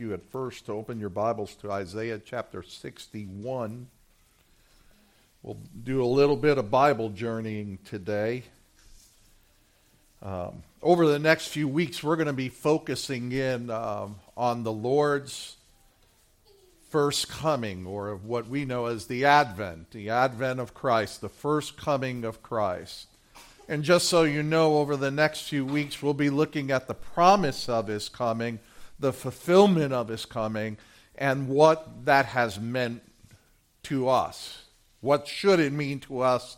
you at first to open your Bibles to Isaiah chapter 61. We'll do a little bit of Bible journeying today. Um, over the next few weeks, we're going to be focusing in um, on the Lord's first coming, or what we know as the Advent, the Advent of Christ, the first coming of Christ. And just so you know, over the next few weeks, we'll be looking at the promise of his coming the fulfillment of his coming and what that has meant to us. What should it mean to us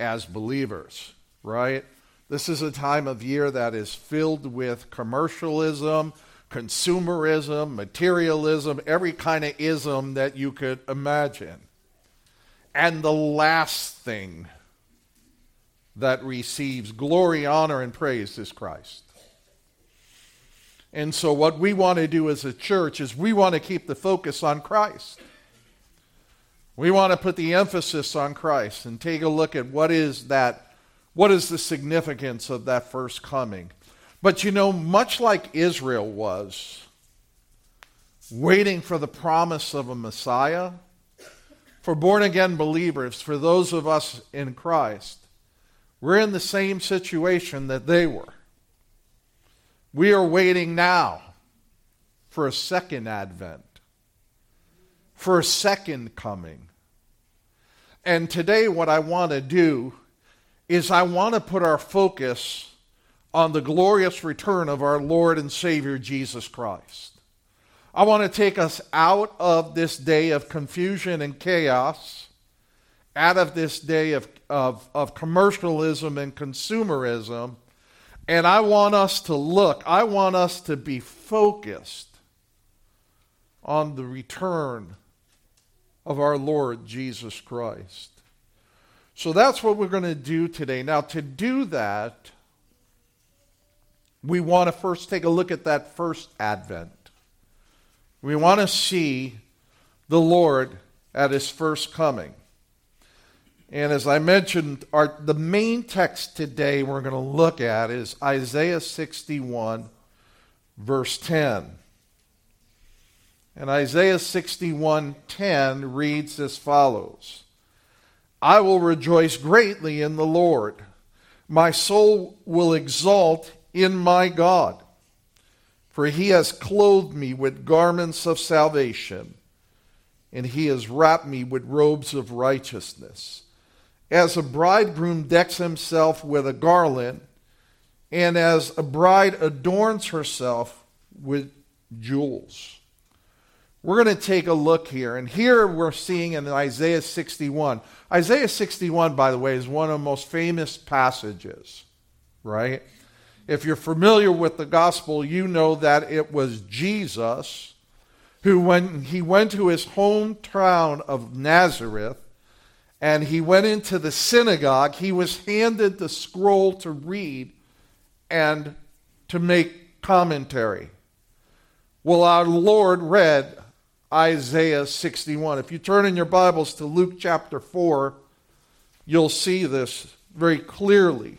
as believers, right? This is a time of year that is filled with commercialism, consumerism, materialism, every kind of ism that you could imagine. And the last thing that receives glory, honor, and praise is Christ. And so, what we want to do as a church is we want to keep the focus on Christ. We want to put the emphasis on Christ and take a look at what is that, what is the significance of that first coming. But you know, much like Israel was, waiting for the promise of a Messiah, for born again believers, for those of us in Christ, we're in the same situation that they were. We are waiting now for a second advent, for a second coming. And today, what I want to do is I want to put our focus on the glorious return of our Lord and Savior Jesus Christ. I want to take us out of this day of confusion and chaos, out of this day of, of, of commercialism and consumerism and I want us to look, I want us to be focused on the return of our Lord Jesus Christ. So that's what we're going to do today. Now, to do that, we want to first take a look at that first advent. We want to see the Lord at his first coming. And as I mentioned, our, the main text today we're going to look at is Isaiah 61, verse 10. And Isaiah 61:10 reads as follows: I will rejoice greatly in the Lord. My soul will exult in my God, for he has clothed me with garments of salvation, and he has wrapped me with robes of righteousness as a bridegroom decks himself with a garland, and as a bride adorns herself with jewels. We're going to take a look here. And here we're seeing in Isaiah 61. Isaiah 61, by the way, is one of the most famous passages, right? If you're familiar with the gospel, you know that it was Jesus who, when he went to his hometown of Nazareth, and he went into the synagogue, he was handed the scroll to read and to make commentary. Well, our Lord read Isaiah 61. If you turn in your Bibles to Luke chapter 4, you'll see this very clearly.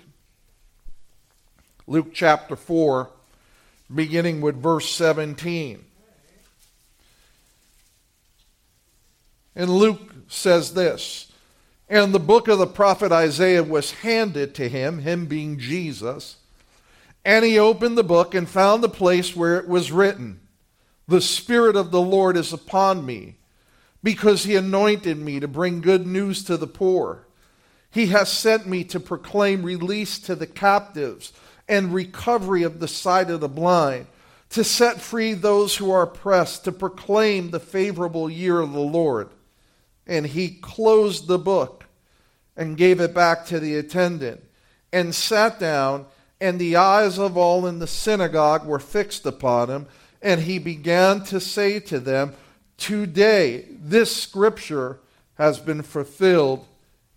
Luke chapter 4, beginning with verse 17. And Luke says this and the book of the prophet Isaiah was handed to him, him being Jesus. And he opened the book and found the place where it was written The Spirit of the Lord is upon me, because he anointed me to bring good news to the poor. He has sent me to proclaim release to the captives and recovery of the sight of the blind, to set free those who are oppressed, to proclaim the favorable year of the Lord. And he closed the book and gave it back to the attendant and sat down, and the eyes of all in the synagogue were fixed upon him. And he began to say to them, Today this scripture has been fulfilled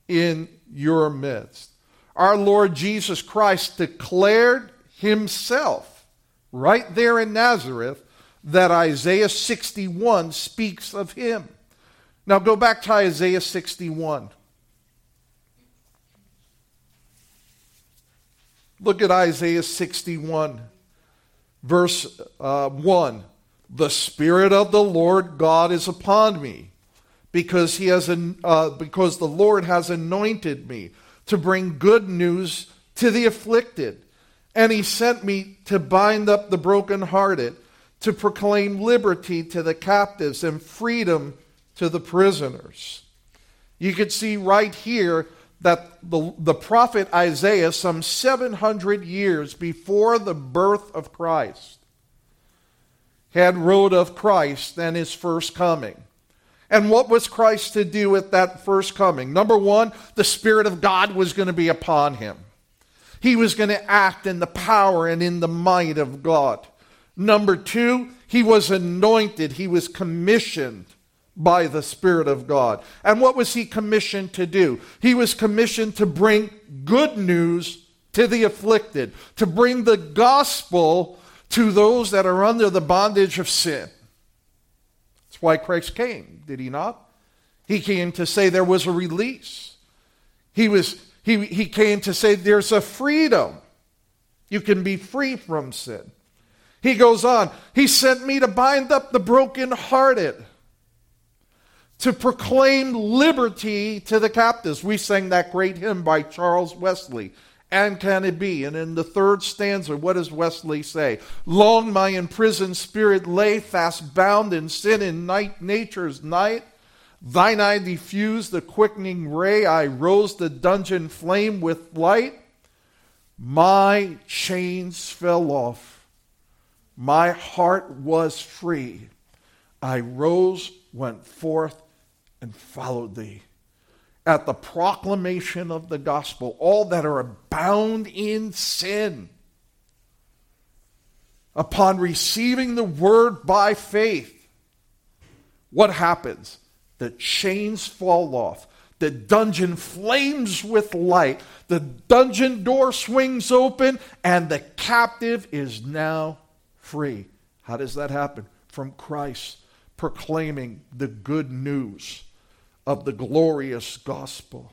in your midst. Our Lord Jesus Christ declared himself right there in Nazareth that Isaiah 61 speaks of him. Now go back to Isaiah 61. Look at Isaiah 61, verse uh, 1. The Spirit of the Lord God is upon me, because, he has, uh, because the Lord has anointed me to bring good news to the afflicted. And he sent me to bind up the brokenhearted, to proclaim liberty to the captives and freedom to the prisoners. You can see right here that the, the prophet Isaiah, some 700 years before the birth of Christ, had wrote of Christ and his first coming. And what was Christ to do at that first coming? Number one, the Spirit of God was going to be upon him. He was going to act in the power and in the might of God. Number two, he was anointed, he was commissioned by the Spirit of God. And what was he commissioned to do? He was commissioned to bring good news to the afflicted, to bring the gospel to those that are under the bondage of sin. That's why Christ came, did he not? He came to say there was a release. He, was, he, he came to say there's a freedom. You can be free from sin. He goes on, He sent me to bind up the brokenhearted to proclaim liberty to the captives. We sang that great hymn by Charles Wesley. And can it be? And in the third stanza, what does Wesley say? Long my imprisoned spirit lay fast bound in sin in night, nature's night. Thine eye diffused the quickening ray. I rose the dungeon flame with light. My chains fell off. My heart was free. I rose, went forth, and followed thee. At the proclamation of the gospel, all that are bound in sin, upon receiving the word by faith, what happens? The chains fall off. The dungeon flames with light. The dungeon door swings open, and the captive is now free. How does that happen? From Christ proclaiming the good news of the glorious gospel.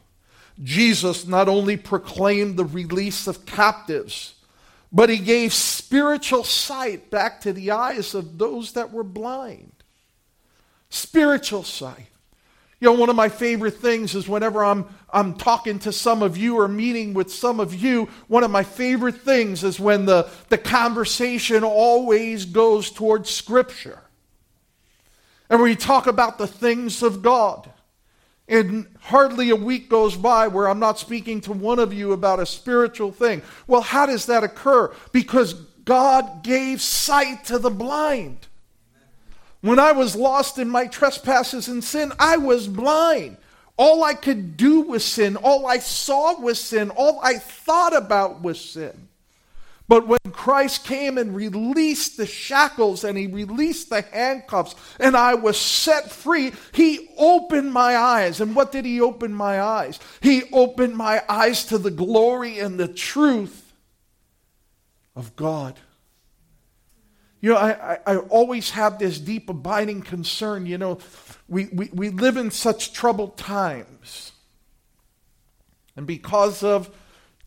Jesus not only proclaimed the release of captives, but he gave spiritual sight back to the eyes of those that were blind. Spiritual sight. You know, one of my favorite things is whenever I'm, I'm talking to some of you or meeting with some of you, one of my favorite things is when the, the conversation always goes towards Scripture. And we talk about the things of God. And hardly a week goes by where I'm not speaking to one of you about a spiritual thing. Well, how does that occur? Because God gave sight to the blind. When I was lost in my trespasses and sin, I was blind. All I could do was sin. All I saw was sin. All I thought about was sin. But when Christ came and released the shackles and he released the handcuffs and I was set free, he opened my eyes. And what did he open my eyes? He opened my eyes to the glory and the truth of God. You know, I, I, I always have this deep abiding concern. You know, we, we, we live in such troubled times. And because of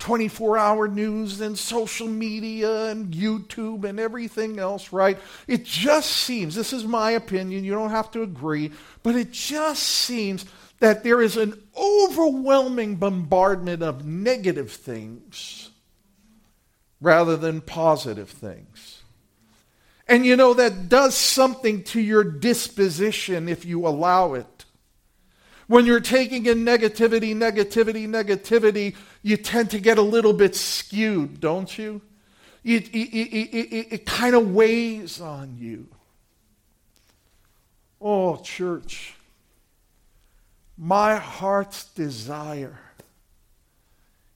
24 hour news and social media and YouTube and everything else, right? It just seems, this is my opinion, you don't have to agree, but it just seems that there is an overwhelming bombardment of negative things rather than positive things. And you know, that does something to your disposition if you allow it. When you're taking in negativity, negativity, negativity, you tend to get a little bit skewed, don't you? It, it, it, it kind of weighs on you. Oh, church, my heart's desire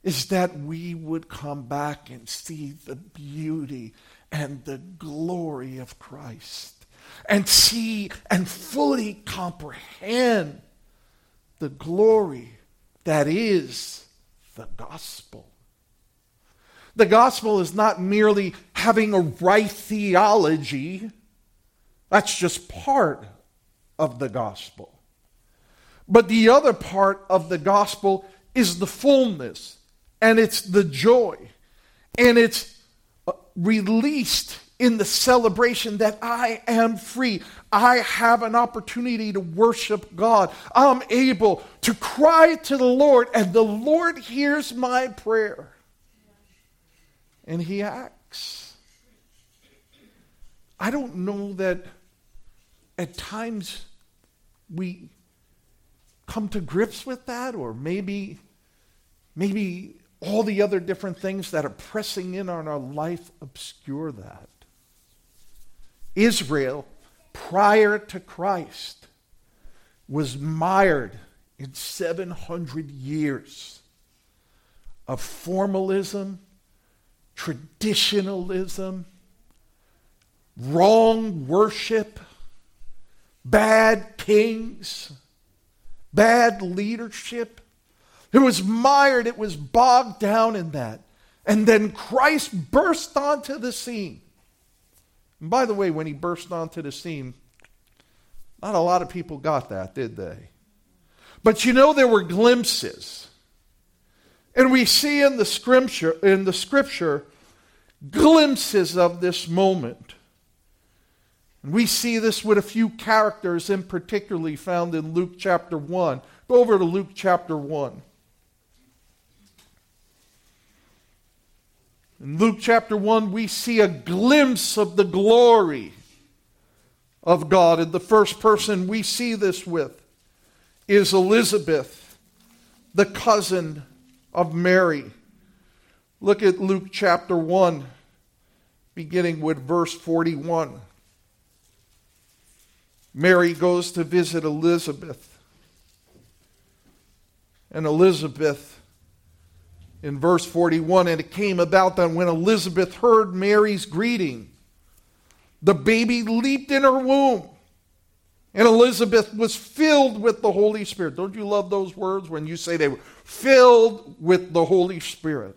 is that we would come back and see the beauty and the glory of Christ and see and fully comprehend the glory that is the gospel. The gospel is not merely having a right theology, that's just part of the gospel. But the other part of the gospel is the fullness, and it's the joy, and it's uh, released in the celebration that I am free. I have an opportunity to worship God. I'm able to cry to the Lord, and the Lord hears my prayer. And He acts. I don't know that at times we come to grips with that, or maybe, maybe all the other different things that are pressing in on our life obscure that. Israel, prior to Christ, was mired in 700 years of formalism, traditionalism, wrong worship, bad kings, bad leadership. It was mired, it was bogged down in that. And then Christ burst onto the scene. And by the way, when he burst onto the scene, not a lot of people got that, did they? But you know, there were glimpses. And we see in the scripture, in the scripture glimpses of this moment. And we see this with a few characters in particularly found in Luke chapter 1. Go over to Luke chapter 1. In Luke chapter 1, we see a glimpse of the glory of God. And the first person we see this with is Elizabeth, the cousin of Mary. Look at Luke chapter 1, beginning with verse 41. Mary goes to visit Elizabeth. And Elizabeth in verse 41 and it came about that when Elizabeth heard Mary's greeting, the baby leaped in her womb. And Elizabeth was filled with the Holy Spirit. Don't you love those words when you say they were filled with the Holy Spirit?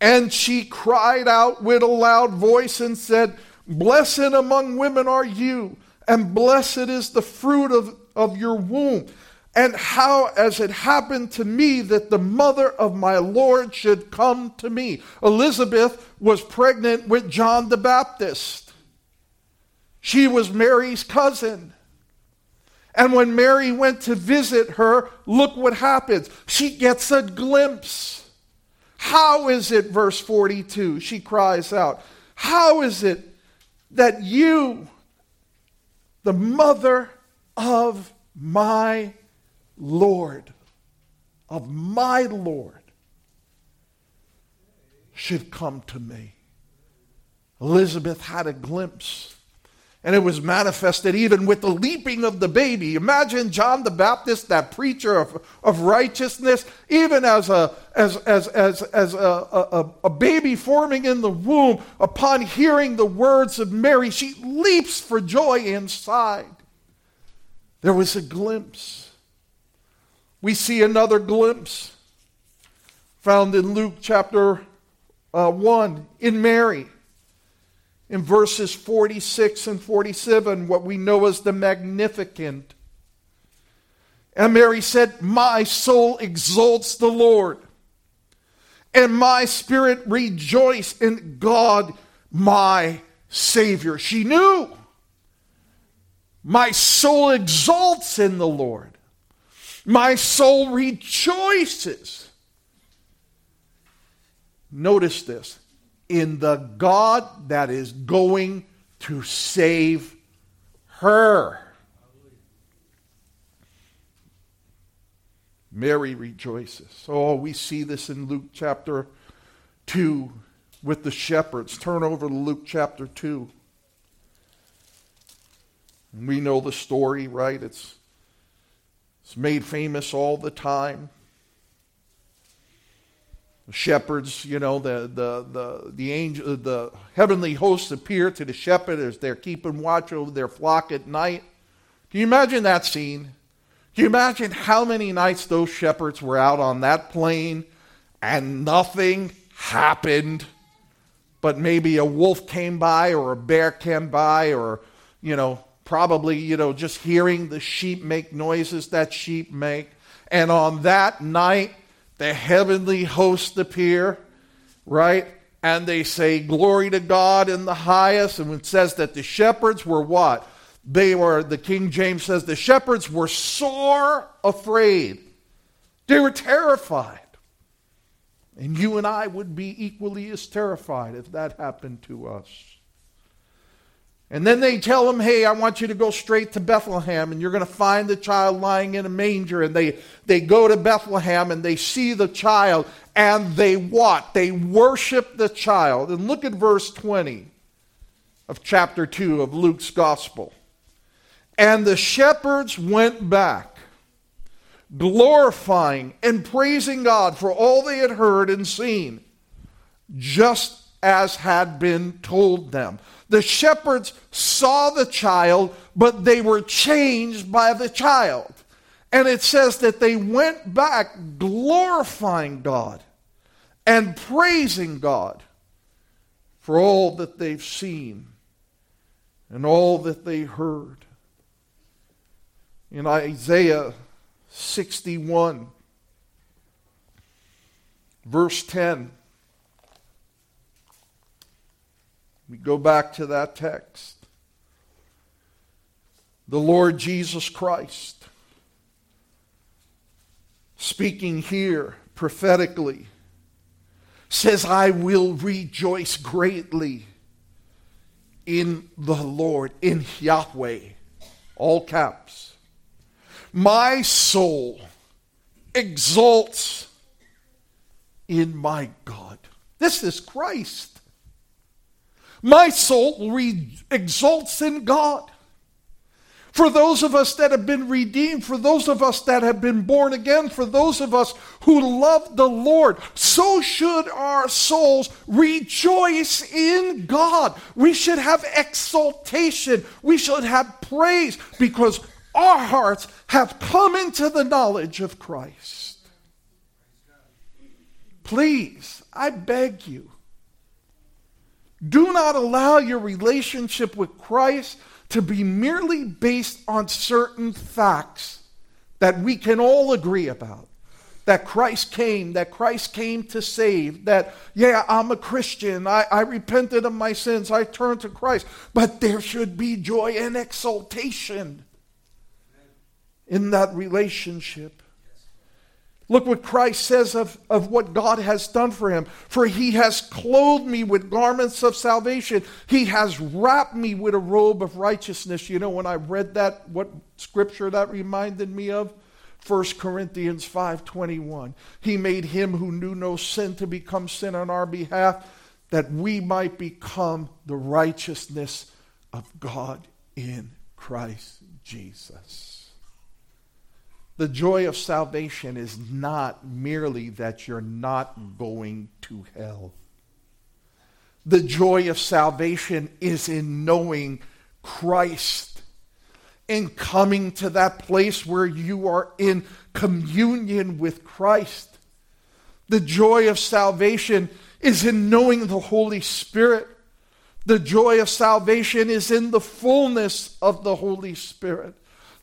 And she cried out with a loud voice and said, Blessed among women are you, and blessed is the fruit of, of your womb and how as it happened to me that the mother of my Lord should come to me. Elizabeth was pregnant with John the Baptist. She was Mary's cousin. And when Mary went to visit her, look what happens. She gets a glimpse. How is it, verse 42, she cries out, how is it that you, the mother of my Lord, of my Lord, should come to me. Elizabeth had a glimpse. And it was manifested even with the leaping of the baby. Imagine John the Baptist, that preacher of, of righteousness, even as a, as, as, as, as a, a, a baby forming in the womb, upon hearing the words of Mary, she leaps for joy inside. There was a glimpse we see another glimpse found in Luke chapter uh, 1 in Mary. In verses 46 and 47, what we know as the Magnificat. And Mary said, My soul exalts the Lord, and my spirit rejoice in God, my Savior. She knew. My soul exalts in the Lord. My soul rejoices. Notice this in the God that is going to save her. Mary rejoices. Oh, we see this in Luke chapter 2 with the shepherds. Turn over to Luke chapter 2. We know the story, right? It's it's made famous all the time. The shepherds, you know, the, the, the, the, angel, the heavenly hosts appear to the shepherd as they're keeping watch over their flock at night. Can you imagine that scene? Can you imagine how many nights those shepherds were out on that plain and nothing happened? But maybe a wolf came by or a bear came by or, you know, probably, you know, just hearing the sheep make noises that sheep make. And on that night, the heavenly host appear, right? and they say, Glory to God in the highest. And it says that the shepherds were what? They were, the King James says, the shepherds were sore afraid. They were terrified. And you and I would be equally as terrified if that happened to us. And then they tell him, hey, I want you to go straight to Bethlehem and you're going to find the child lying in a manger. And they, they go to Bethlehem and they see the child and they what? They worship the child. And look at verse 20 of chapter 2 of Luke's gospel. And the shepherds went back, glorifying and praising God for all they had heard and seen, just as had been told them. The shepherds saw the child, but they were changed by the child. And it says that they went back glorifying God and praising God for all that they've seen and all that they heard. In Isaiah 61, verse 10, we go back to that text. The Lord Jesus Christ, speaking here prophetically, says, I will rejoice greatly in the Lord, in Yahweh, all caps. My soul exalts in my God. This is Christ. My soul re- exalts in God. For those of us that have been redeemed, for those of us that have been born again, for those of us who love the Lord, so should our souls rejoice in God. We should have exaltation. We should have praise because our hearts have come into the knowledge of Christ. Please, I beg you, do not allow your relationship with Christ to be merely based on certain facts that we can all agree about. That Christ came, that Christ came to save, that, yeah, I'm a Christian, I, I repented of my sins, I turned to Christ. But there should be joy and exaltation in that relationship. Look what Christ says of, of what God has done for him. For he has clothed me with garments of salvation. He has wrapped me with a robe of righteousness. You know, when I read that, what scripture that reminded me of? 1 Corinthians 5:21. He made him who knew no sin to become sin on our behalf, that we might become the righteousness of God in Christ Jesus. The joy of salvation is not merely that you're not going to hell. The joy of salvation is in knowing Christ, in coming to that place where you are in communion with Christ. The joy of salvation is in knowing the Holy Spirit. The joy of salvation is in the fullness of the Holy Spirit.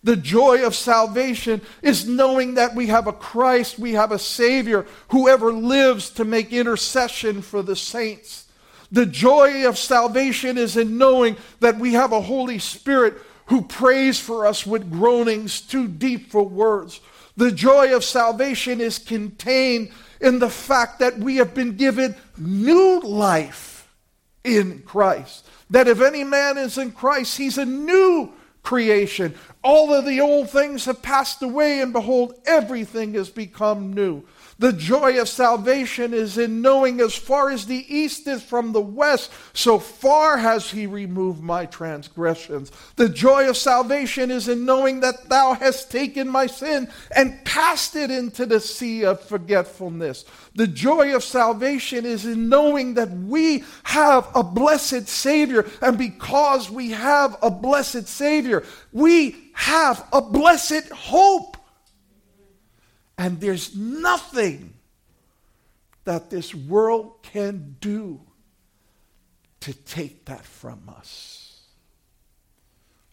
The joy of salvation is knowing that we have a Christ, we have a Savior, whoever lives to make intercession for the saints. The joy of salvation is in knowing that we have a Holy Spirit who prays for us with groanings too deep for words. The joy of salvation is contained in the fact that we have been given new life in Christ. That if any man is in Christ, he's a new creation. All of the old things have passed away, and behold, everything has become new. The joy of salvation is in knowing as far as the east is from the west, so far has he removed my transgressions. The joy of salvation is in knowing that thou hast taken my sin and cast it into the sea of forgetfulness. The joy of salvation is in knowing that we have a blessed Savior, and because we have a blessed Savior, we have a blessed hope. And there's nothing that this world can do to take that from us.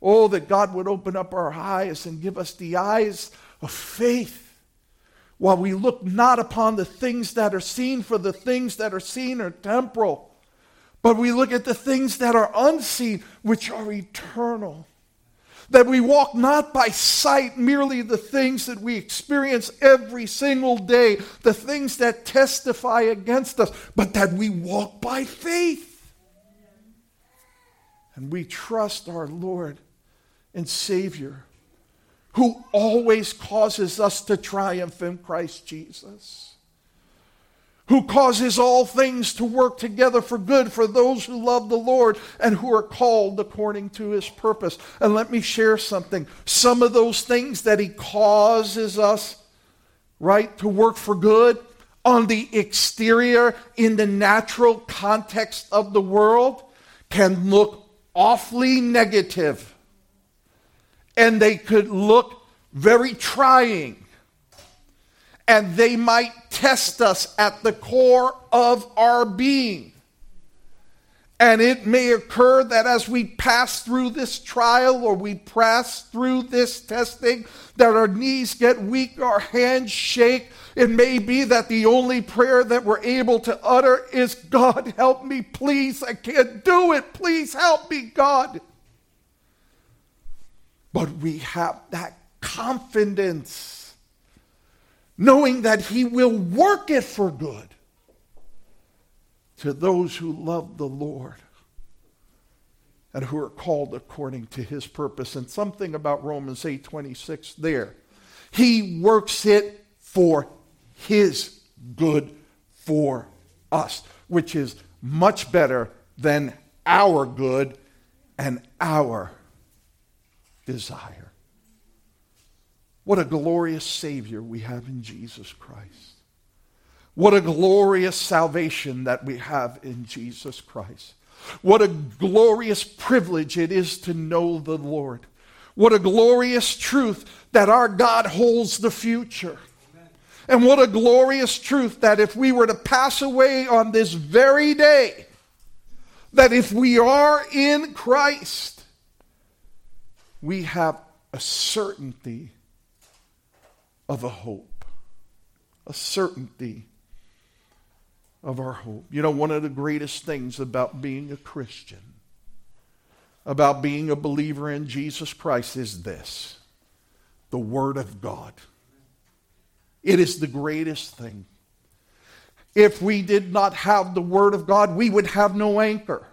Oh, that God would open up our eyes and give us the eyes of faith. while we look not upon the things that are seen, for the things that are seen are temporal, but we look at the things that are unseen, which are eternal. That we walk not by sight, merely the things that we experience every single day, the things that testify against us, but that we walk by faith. And we trust our Lord and Savior who always causes us to triumph in Christ Jesus, who causes all things to work together for good for those who love the Lord and who are called according to his purpose. And let me share something. Some of those things that he causes us, right, to work for good on the exterior in the natural context of the world can look awfully negative and they could look very trying. And they might test us at the core of our being. And it may occur that as we pass through this trial or we pass through this testing, that our knees get weak, our hands shake. It may be that the only prayer that we're able to utter is, God, help me, please. I can't do it. Please help me, God. But we have that confidence, knowing that He will work it for good to those who love the Lord and who are called according to his purpose and something about Romans 8:26 there he works it for his good for us which is much better than our good and our desire. What a glorious Savior we have in Jesus Christ. What a glorious salvation that we have in Jesus Christ. What a glorious privilege it is to know the Lord. What a glorious truth that our God holds the future. And what a glorious truth that if we were to pass away on this very day, that if we are in Christ, we have a certainty of a hope, a certainty of our hope. You know, one of the greatest things about being a Christian, about being a believer in Jesus Christ, is this the Word of God. It is the greatest thing. If we did not have the Word of God, we would have no anchor.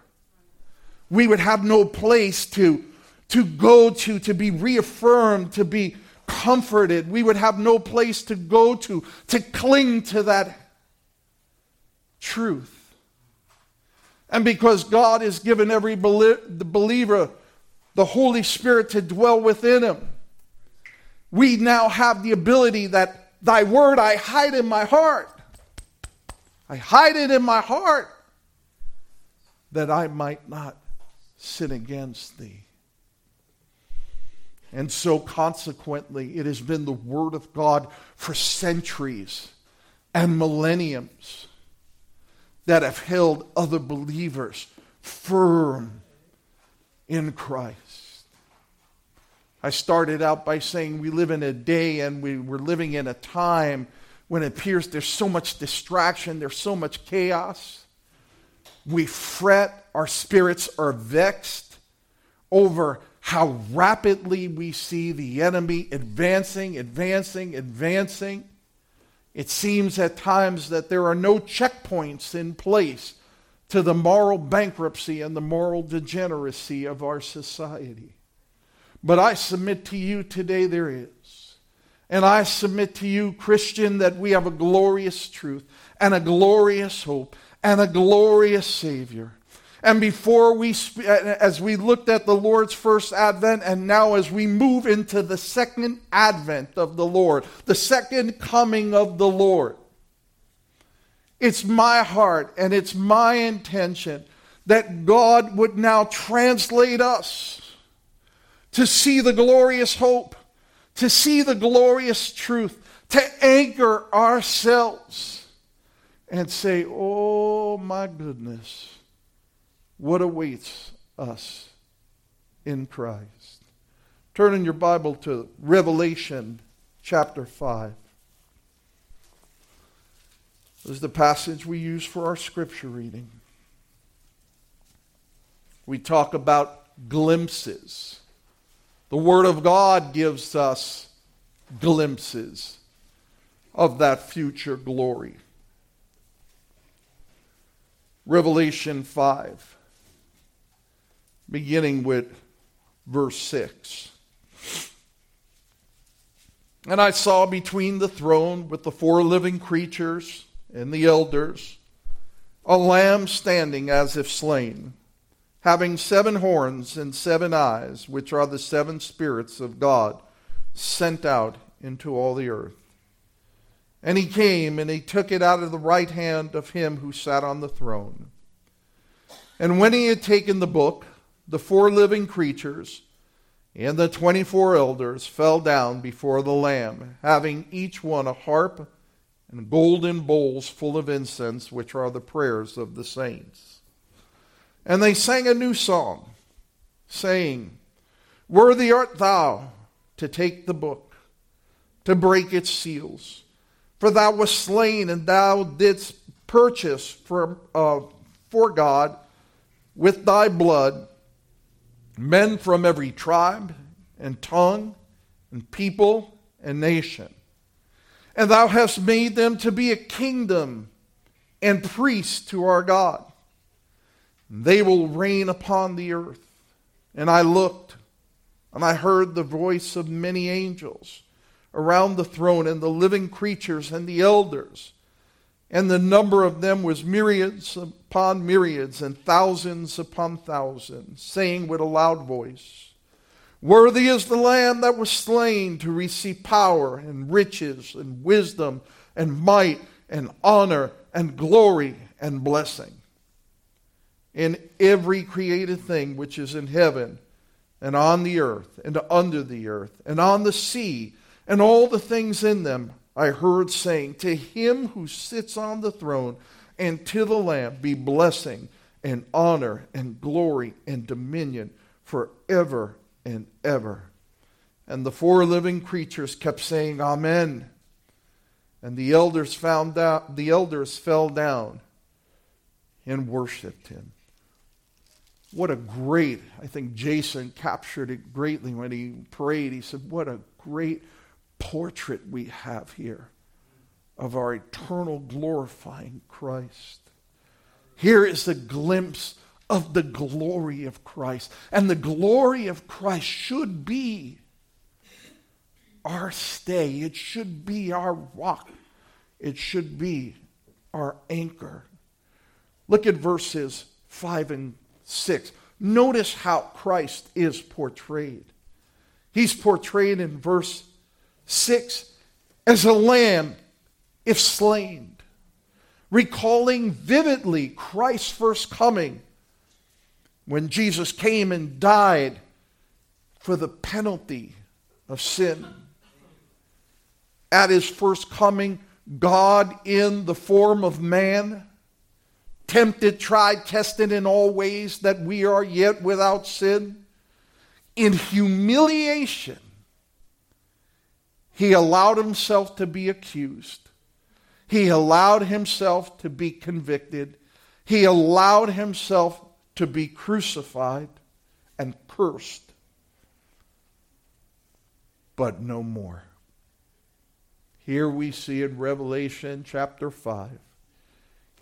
We would have no place to to go to, to be reaffirmed, to be comforted. We would have no place to go to, to cling to that truth. And because God has given every believer the Holy Spirit to dwell within him, we now have the ability that thy word I hide in my heart. I hide it in my heart that I might not sin against thee. And so, consequently, it has been the Word of God for centuries and millenniums that have held other believers firm in Christ. I started out by saying we live in a day and we, we're living in a time when it appears there's so much distraction, there's so much chaos. We fret, our spirits are vexed over how rapidly we see the enemy advancing, advancing, advancing. It seems at times that there are no checkpoints in place to the moral bankruptcy and the moral degeneracy of our society. But I submit to you today there is. And I submit to you, Christian, that we have a glorious truth and a glorious hope and a glorious Savior. And before we, as we looked at the Lord's first advent, and now as we move into the second advent of the Lord, the second coming of the Lord, it's my heart and it's my intention that God would now translate us to see the glorious hope, to see the glorious truth, to anchor ourselves and say, Oh my goodness what awaits us in Christ. Turn in your Bible to Revelation chapter 5. This is the passage we use for our scripture reading. We talk about glimpses. The Word of God gives us glimpses of that future glory. Revelation 5, beginning with verse 6. And I saw between the throne with the four living creatures and the elders a lamb standing as if slain, having seven horns and seven eyes, which are the seven spirits of God sent out into all the earth. And he came and he took it out of the right hand of him who sat on the throne. And when he had taken the book, the four living creatures and the twenty four elders fell down before the Lamb, having each one a harp and golden bowls full of incense, which are the prayers of the saints. And they sang a new song, saying, Worthy art thou to take the book, to break its seals. For thou wast slain, and thou didst purchase for, uh, for God with thy blood men from every tribe and tongue and people and nation. And thou hast made them to be a kingdom and priests to our God. They will reign upon the earth. And I looked, and I heard the voice of many angels around the throne, and the living creatures and the elders. And the number of them was myriads upon myriads and thousands upon thousands, saying with a loud voice, Worthy is the Lamb that was slain to receive power and riches and wisdom and might and honor and glory and blessing. In every created thing which is in heaven and on the earth and under the earth and on the sea and all the things in them, I heard saying, To him who sits on the throne and to the Lamb be blessing and honor and glory and dominion forever and ever. And the four living creatures kept saying, Amen. And the elders found out the elders fell down and worshiped him. What a great, I think Jason captured it greatly when he prayed. He said, What a great portrait we have here of our eternal glorifying Christ. Here is a glimpse of the glory of Christ. And the glory of Christ should be our stay, it should be our rock, it should be our anchor. Look at verses 5 and 6. Notice how Christ is portrayed. He's portrayed in verse 6 as a lamb if slain, recalling vividly Christ's first coming when Jesus came and died for the penalty of sin. At his first coming, God in the form of man, tempted, tried, tested in all ways that we are yet without sin, in humiliation, he allowed himself to be accused. He allowed himself to be convicted. He allowed himself to be crucified and cursed, but no more. Here we see in Revelation chapter 5,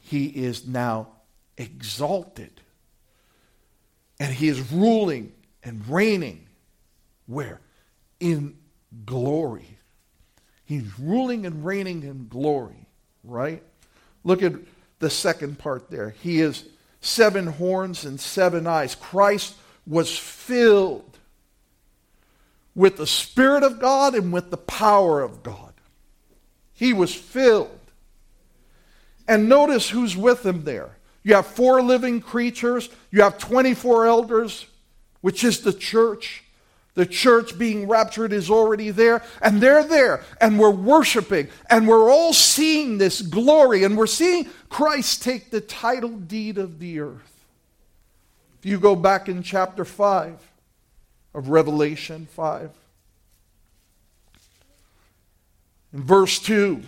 he is now exalted. And he is ruling and reigning. Where? In glory. He's ruling and reigning in glory, right? Look at the second part there. He is seven horns and seven eyes. Christ was filled with the Spirit of God and with the power of God. He was filled. And notice who's with him there. You have four living creatures, you have 24 elders, which is the church. The church being raptured is already there, and they're there, and we're worshiping, and we're all seeing this glory, and we're seeing Christ take the title deed of the earth. If you go back in chapter 5 of Revelation 5, in verse 2,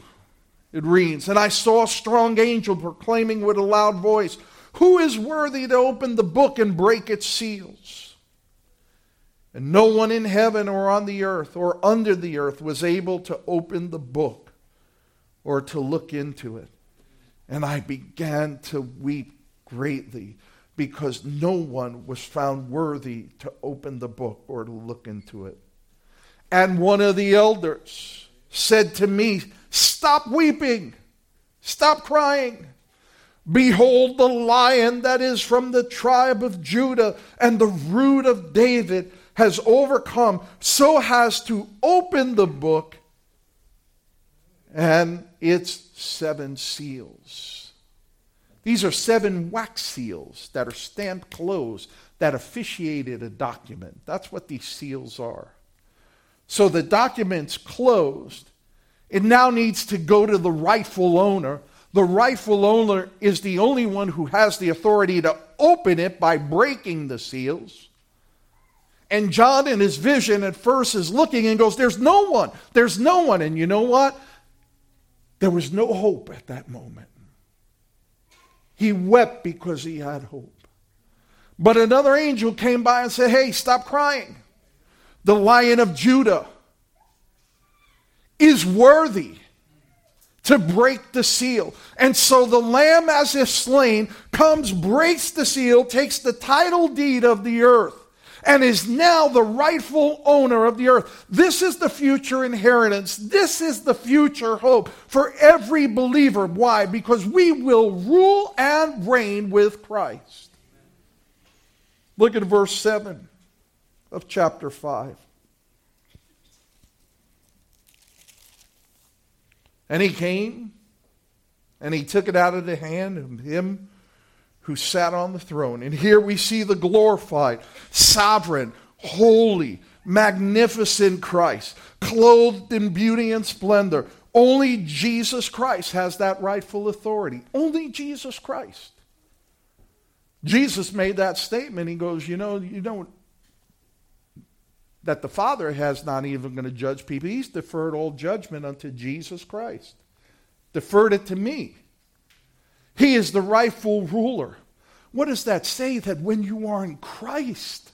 it reads, And I saw a strong angel proclaiming with a loud voice, Who is worthy to open the book and break its seals? And no one in heaven or on the earth or under the earth was able to open the book or to look into it. And I began to weep greatly because no one was found worthy to open the book or to look into it. And one of the elders said to me, Stop weeping, stop crying. Behold, the lion that is from the tribe of Judah and the root of David has overcome, so has to open the book and its seven seals. These are seven wax seals that are stamped closed that officiated a document. That's what these seals are. So the document's closed. It now needs to go to the rightful owner. The rightful owner is the only one who has the authority to open it by breaking the seals. And John, in his vision, at first is looking and goes, There's no one. There's no one. And you know what? There was no hope at that moment. He wept because he had hope. But another angel came by and said, Hey, stop crying. The lion of Judah is worthy to break the seal. And so the lamb, as if slain, comes, breaks the seal, takes the title deed of the earth and is now the rightful owner of the earth. This is the future inheritance. This is the future hope for every believer. Why? Because we will rule and reign with Christ. Look at verse 7 of chapter 5. And he came and he took it out of the hand of him who sat on the throne. And here we see the glorified, sovereign, holy, magnificent Christ, clothed in beauty and splendor. Only Jesus Christ has that rightful authority. Only Jesus Christ. Jesus made that statement. He goes, You know, you don't that the Father has not even going to judge people. He's deferred all judgment unto Jesus Christ. Deferred it to me. He is the rightful ruler. What does that say? That when you are in Christ,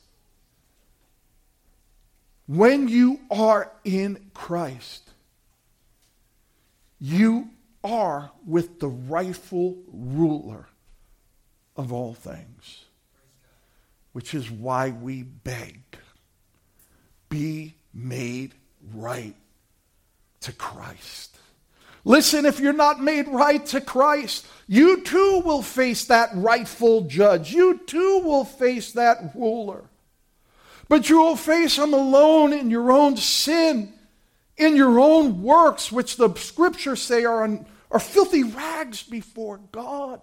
when you are in Christ, you are with the rightful ruler of all things, which is why we beg be made right to Christ. Listen, if you're not made right to Christ, you too will face that rightful judge. You too will face that ruler. But you will face him alone in your own sin, in your own works, which the scriptures say are, are filthy rags before God.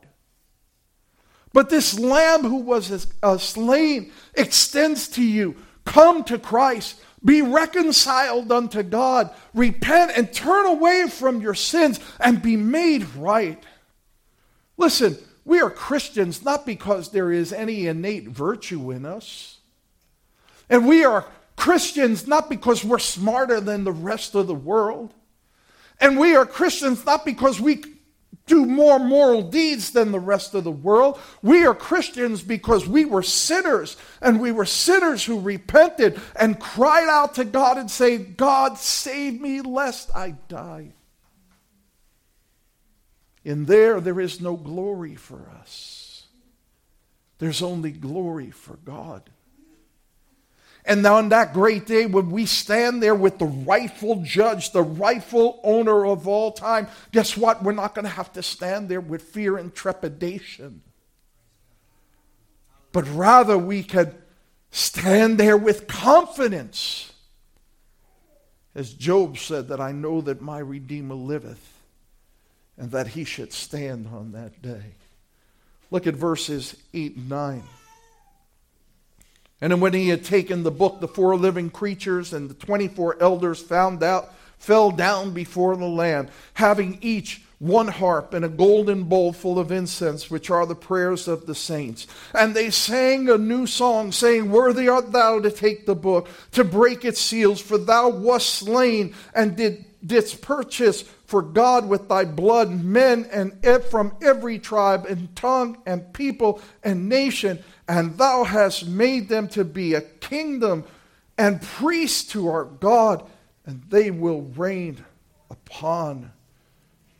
But this lamb who was uh, slain extends to you. Come to Christ. Be reconciled unto God. Repent and turn away from your sins and be made right. Listen, we are Christians not because there is any innate virtue in us. And we are Christians not because we're smarter than the rest of the world. And we are Christians not because we do more moral deeds than the rest of the world. We are Christians because we were sinners, and we were sinners who repented and cried out to God and said, God, save me lest I die. In there, there is no glory for us. There's only glory for God. And on that great day, when we stand there with the rightful judge, the rightful owner of all time, guess what? We're not going to have to stand there with fear and trepidation. But rather, we can stand there with confidence. As Job said, that I know that my Redeemer liveth, and that he should stand on that day. Look at verses 8 and 9. And when he had taken the book, the four living creatures and the 24 elders found out, fell down before the Lamb, having each one harp and a golden bowl full of incense, which are the prayers of the saints. And they sang a new song, saying, Worthy art thou to take the book, to break its seals, for thou wast slain and did, didst purchase for God with thy blood men and from every tribe and tongue and people and nation, and thou hast made them to be a kingdom and priests to our God, and they will reign upon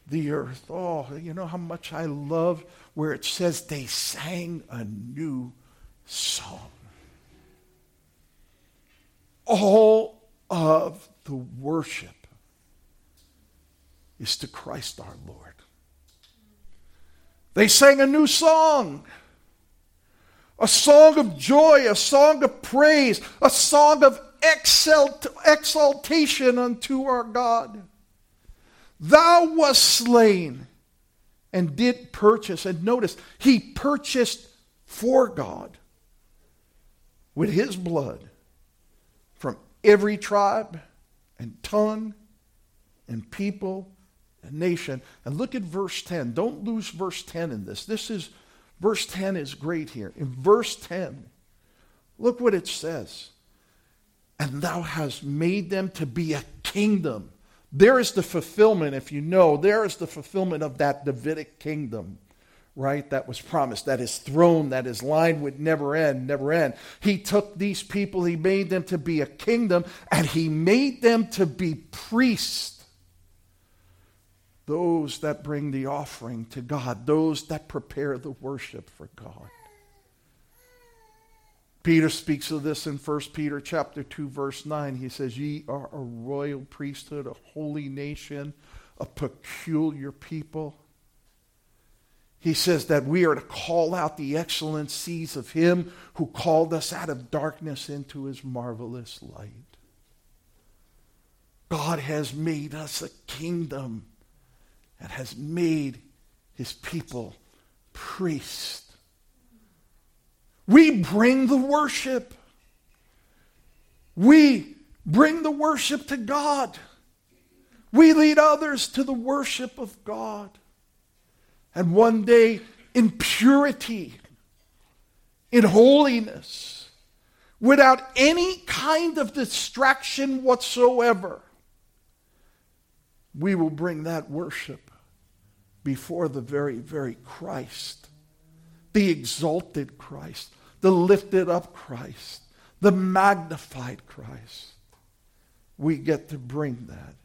the earth. Oh, you know how much I love where it says they sang a new song. All of the worship is to Christ our Lord. They sang a new song. A song of joy, a song of praise, a song of exalt- exaltation unto our God. Thou wast slain and did purchase. And notice, he purchased for God with his blood from every tribe and tongue and people and nation. And look at verse 10. Don't lose verse 10 in this. This is, verse 10 is great here. In verse 10, look what it says. And thou hast made them to be a kingdom there is the fulfillment, if you know, there is the fulfillment of that Davidic kingdom, right? That was promised, that his throne, that his line would never end, never end. He took these people, he made them to be a kingdom, and he made them to be priests. Those that bring the offering to God, those that prepare the worship for God. Peter speaks of this in 1 Peter chapter 2 verse 9. He says, "Ye are a royal priesthood, a holy nation, a peculiar people." He says that we are to call out the excellencies of him who called us out of darkness into his marvelous light. God has made us a kingdom and has made his people priests. We bring the worship. We bring the worship to God. We lead others to the worship of God. And one day, in purity, in holiness, without any kind of distraction whatsoever, we will bring that worship before the very, very Christ, the exalted Christ, the lifted up Christ, the magnified Christ. We get to bring that.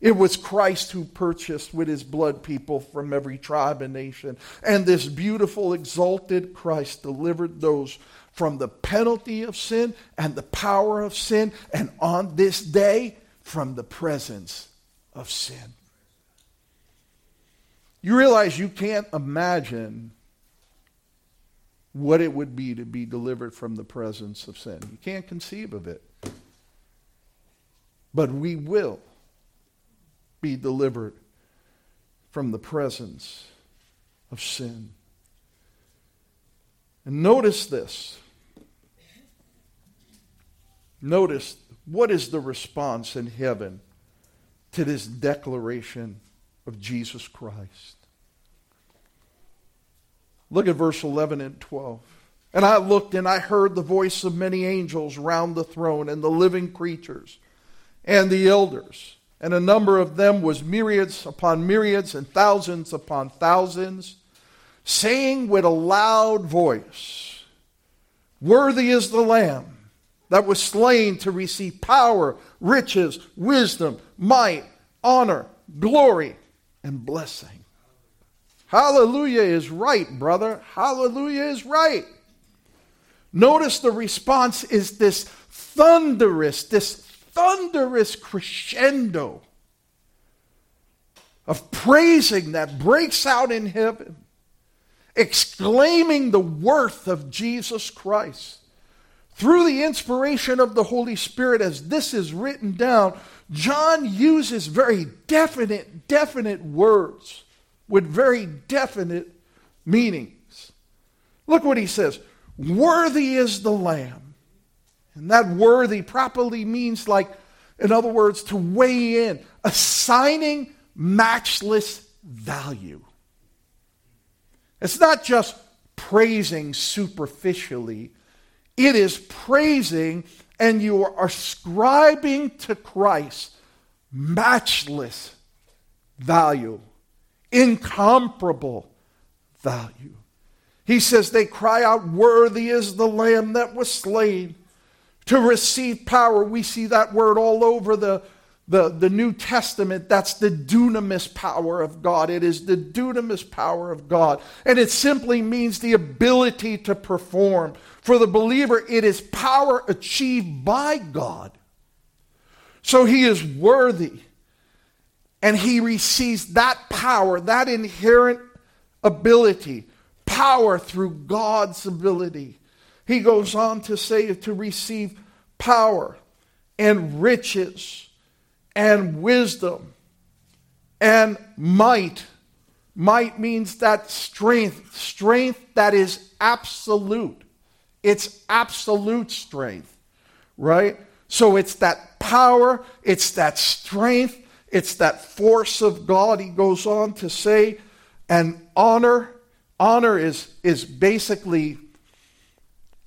It was Christ who purchased with his blood people from every tribe and nation. And this beautiful, exalted Christ delivered those from the penalty of sin and the power of sin, and on this day, from the presence of sin. You realize you can't imagine what it would be to be delivered from the presence of sin. You can't conceive of it. But we will be delivered from the presence of sin. And notice this. Notice what is the response in heaven to this declaration of Jesus Christ. Look at verse 11 and 12. And I looked and I heard the voice of many angels round the throne and the living creatures and the elders. And a number of them was myriads upon myriads and thousands upon thousands, saying with a loud voice, Worthy is the Lamb that was slain to receive power, riches, wisdom, might, honor, glory, and blessing. Hallelujah is right, brother. Hallelujah is right. Notice the response is this thunderous, this thunderous crescendo of praising that breaks out in heaven, exclaiming the worth of Jesus Christ. Through the inspiration of the Holy Spirit, as this is written down, John uses very definite, definite words with very definite meanings. Look what he says Worthy is the Lamb. And that worthy properly means, like, in other words, to weigh in, assigning matchless value. It's not just praising superficially, it is praising and you are ascribing to Christ matchless value, incomparable value. He says, They cry out, Worthy is the Lamb that was slain to receive power. We see that word all over the, the, the New Testament. That's the dunamis power of God. It is the dunamis power of God. And it simply means the ability to perform. For the believer, it is power achieved by God. So he is worthy. And he receives that power, that inherent ability, power through God's ability. He goes on to say to receive power and riches and wisdom and might. Might means that strength, strength that is absolute. It's absolute strength, right? So it's that power, it's that strength, it's that force of God. He goes on to say, and honor. Honor is, is basically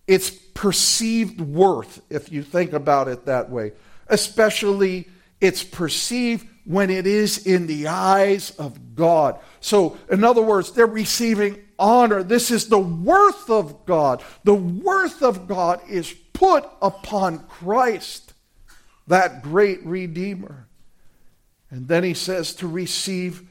its perceived worth, if you think about it that way. Especially its perceived when it is in the eyes of God. So, in other words, they're receiving honor. This is the worth of God. The worth of God is put upon Christ, that great Redeemer. And then he says to receive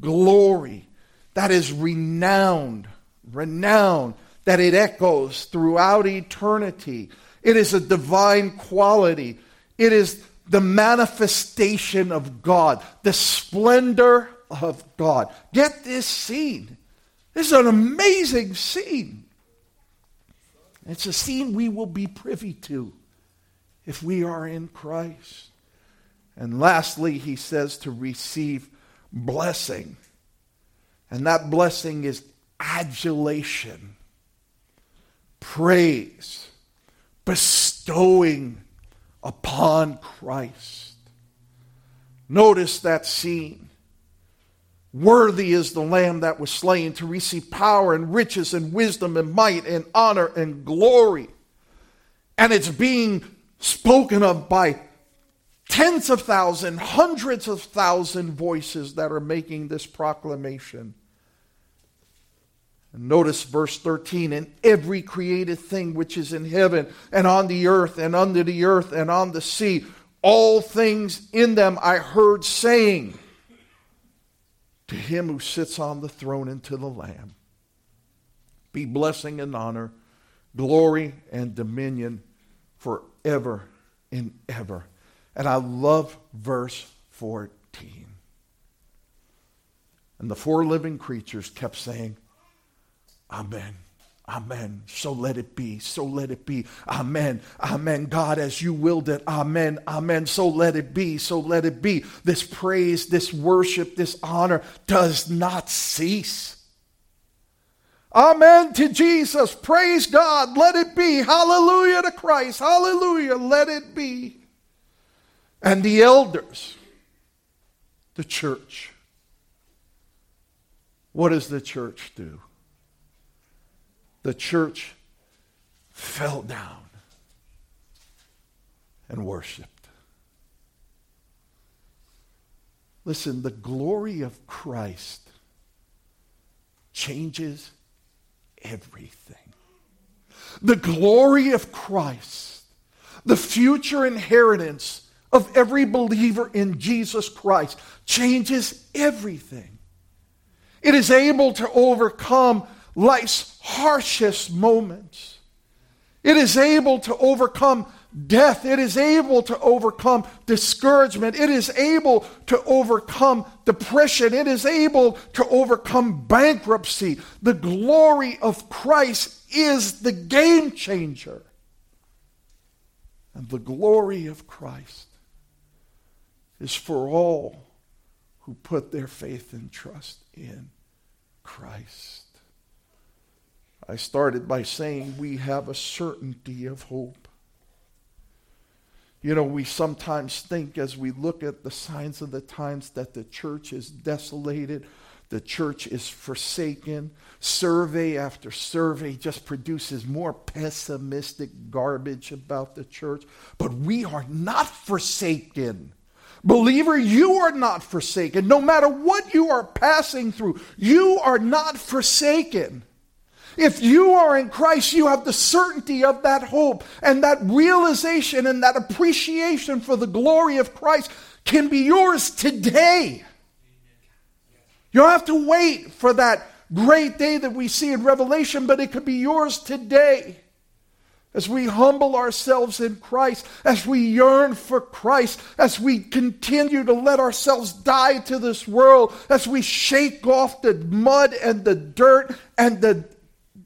glory. That is renowned, renowned, that it echoes throughout eternity. It is a divine quality. It is the manifestation of God, the splendor of God. Get this scene. This is an amazing scene. It's a scene we will be privy to if we are in Christ. And lastly, he says to receive blessing. And that blessing is adulation, praise, bestowing upon Christ. Notice that scene. Worthy is the Lamb that was slain to receive power and riches and wisdom and might and honor and glory. And it's being spoken of by tens of thousands, hundreds of thousand voices that are making this proclamation. Notice verse 13 and every created thing which is in heaven and on the earth and under the earth and on the sea, all things in them I heard saying to him who sits on the throne and to the Lamb be blessing and honor, glory and dominion forever and ever. And I love verse 14. And the four living creatures kept saying, Amen. Amen. So let it be. So let it be. Amen. Amen. God, as you willed it. Amen. Amen. So let it be. So let it be. This praise, this worship, this honor does not cease. Amen to Jesus. Praise God. Let it be. Hallelujah to Christ. Hallelujah. Let it be and the elders, the church. What does the church do? The church fell down and worshiped. Listen, the glory of Christ changes everything. The glory of Christ, the future inheritance of every believer in Jesus Christ changes everything. It is able to overcome life's harshest moments. It is able to overcome death. It is able to overcome discouragement. It is able to overcome depression. It is able to overcome bankruptcy. The glory of Christ is the game changer. And the glory of Christ is for all who put their faith and trust in Christ. I started by saying we have a certainty of hope. You know, we sometimes think as we look at the signs of the times that the church is desolated, the church is forsaken. Survey after survey just produces more pessimistic garbage about the church. But we are not forsaken. Believer, you are not forsaken. No matter what you are passing through, you are not forsaken. If you are in Christ, you have the certainty of that hope and that realization and that appreciation for the glory of Christ can be yours today. You don't have to wait for that great day that we see in Revelation, but it could be yours today. As we humble ourselves in Christ, as we yearn for Christ, as we continue to let ourselves die to this world, as we shake off the mud and the dirt and the,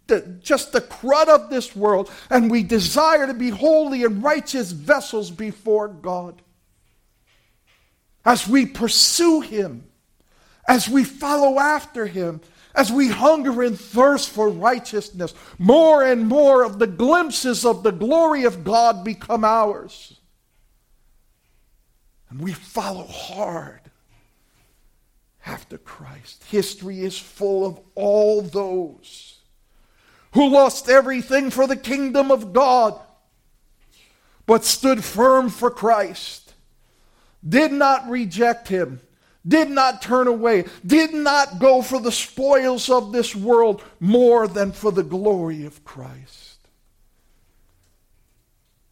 the, just the crud of this world, and we desire to be holy and righteous vessels before God. As we pursue Him, as we follow after Him, as we hunger and thirst for righteousness, more and more of the glimpses of the glory of God become ours. And we follow hard after Christ. History is full of all those who lost everything for the kingdom of God, but stood firm for Christ, did not reject him did not turn away, did not go for the spoils of this world more than for the glory of Christ.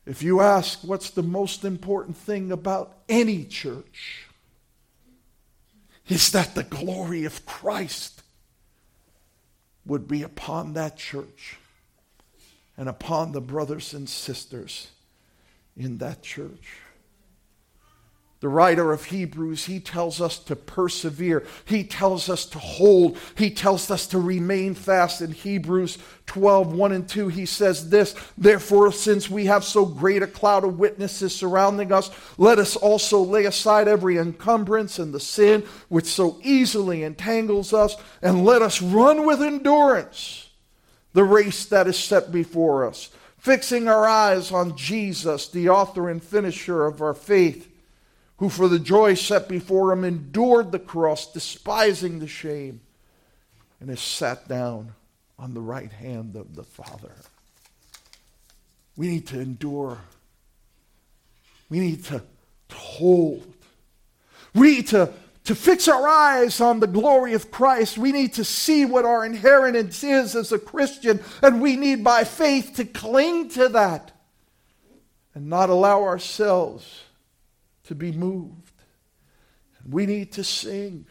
If you ask what's the most important thing about any church, is that the glory of Christ would be upon that church and upon the brothers and sisters in that church. The writer of Hebrews, he tells us to persevere. He tells us to hold. He tells us to remain fast. In Hebrews 12, 1 and 2, he says this Therefore, since we have so great a cloud of witnesses surrounding us, let us also lay aside every encumbrance and the sin which so easily entangles us, and let us run with endurance the race that is set before us, fixing our eyes on Jesus, the author and finisher of our faith who for the joy set before him endured the cross, despising the shame, and is sat down on the right hand of the Father. We need to endure. We need to, hold. We need to, to fix our eyes on the glory of Christ. We need to see what our inheritance is as a Christian, and we need by faith to cling to that and not allow ourselves to be moved. We need to sing.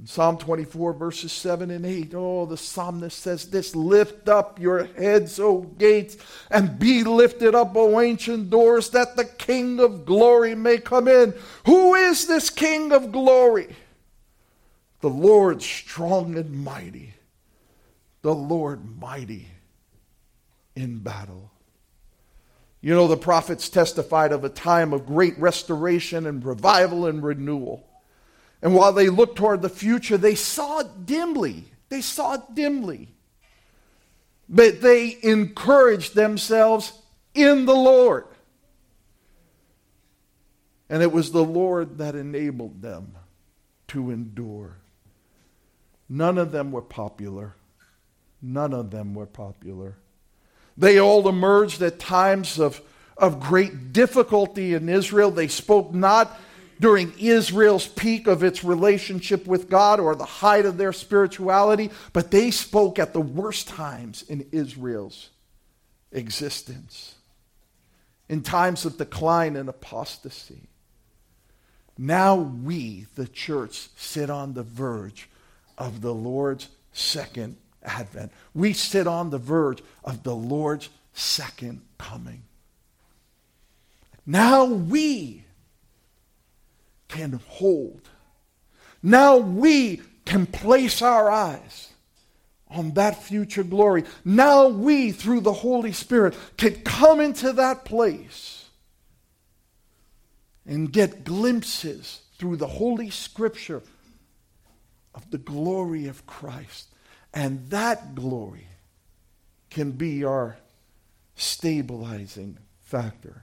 In Psalm 24, verses 7 and 8, oh, the psalmist says this Lift up your heads, O gates, and be lifted up, O ancient doors, that the King of glory may come in. Who is this King of glory? The Lord strong and mighty, the Lord mighty in battle. You know, the prophets testified of a time of great restoration and revival and renewal. And while they looked toward the future, they saw it dimly. They saw it dimly. But they encouraged themselves in the Lord. And it was the Lord that enabled them to endure. None of them were popular. None of them were popular. They all emerged at times of, of great difficulty in Israel. They spoke not during Israel's peak of its relationship with God or the height of their spirituality, but they spoke at the worst times in Israel's existence, in times of decline and apostasy. Now we, the church, sit on the verge of the Lord's second Advent. We sit on the verge of the Lord's second coming. Now we can hold. Now we can place our eyes on that future glory. Now we, through the Holy Spirit, can come into that place and get glimpses through the Holy Scripture of the glory of Christ. And that glory can be our stabilizing factor.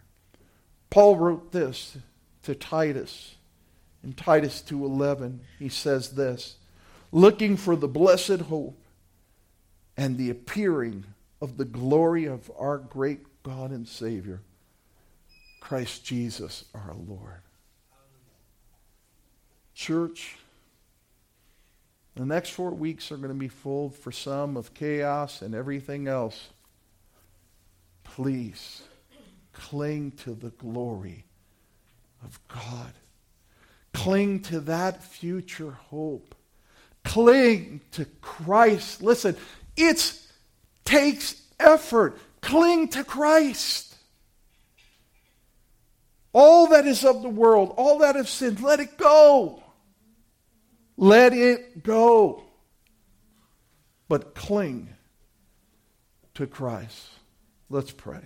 Paul wrote this to Titus. In Titus 2:11, he says this, looking for the blessed hope and the appearing of the glory of our great God and Savior, Christ Jesus our Lord. Church, the next four weeks are going to be full for some of chaos and everything else. Please cling to the glory of God. Cling to that future hope. Cling to Christ. Listen, it takes effort. Cling to Christ. All that is of the world, all that of sin, let it go. Let it go. But cling to Christ. Let's pray.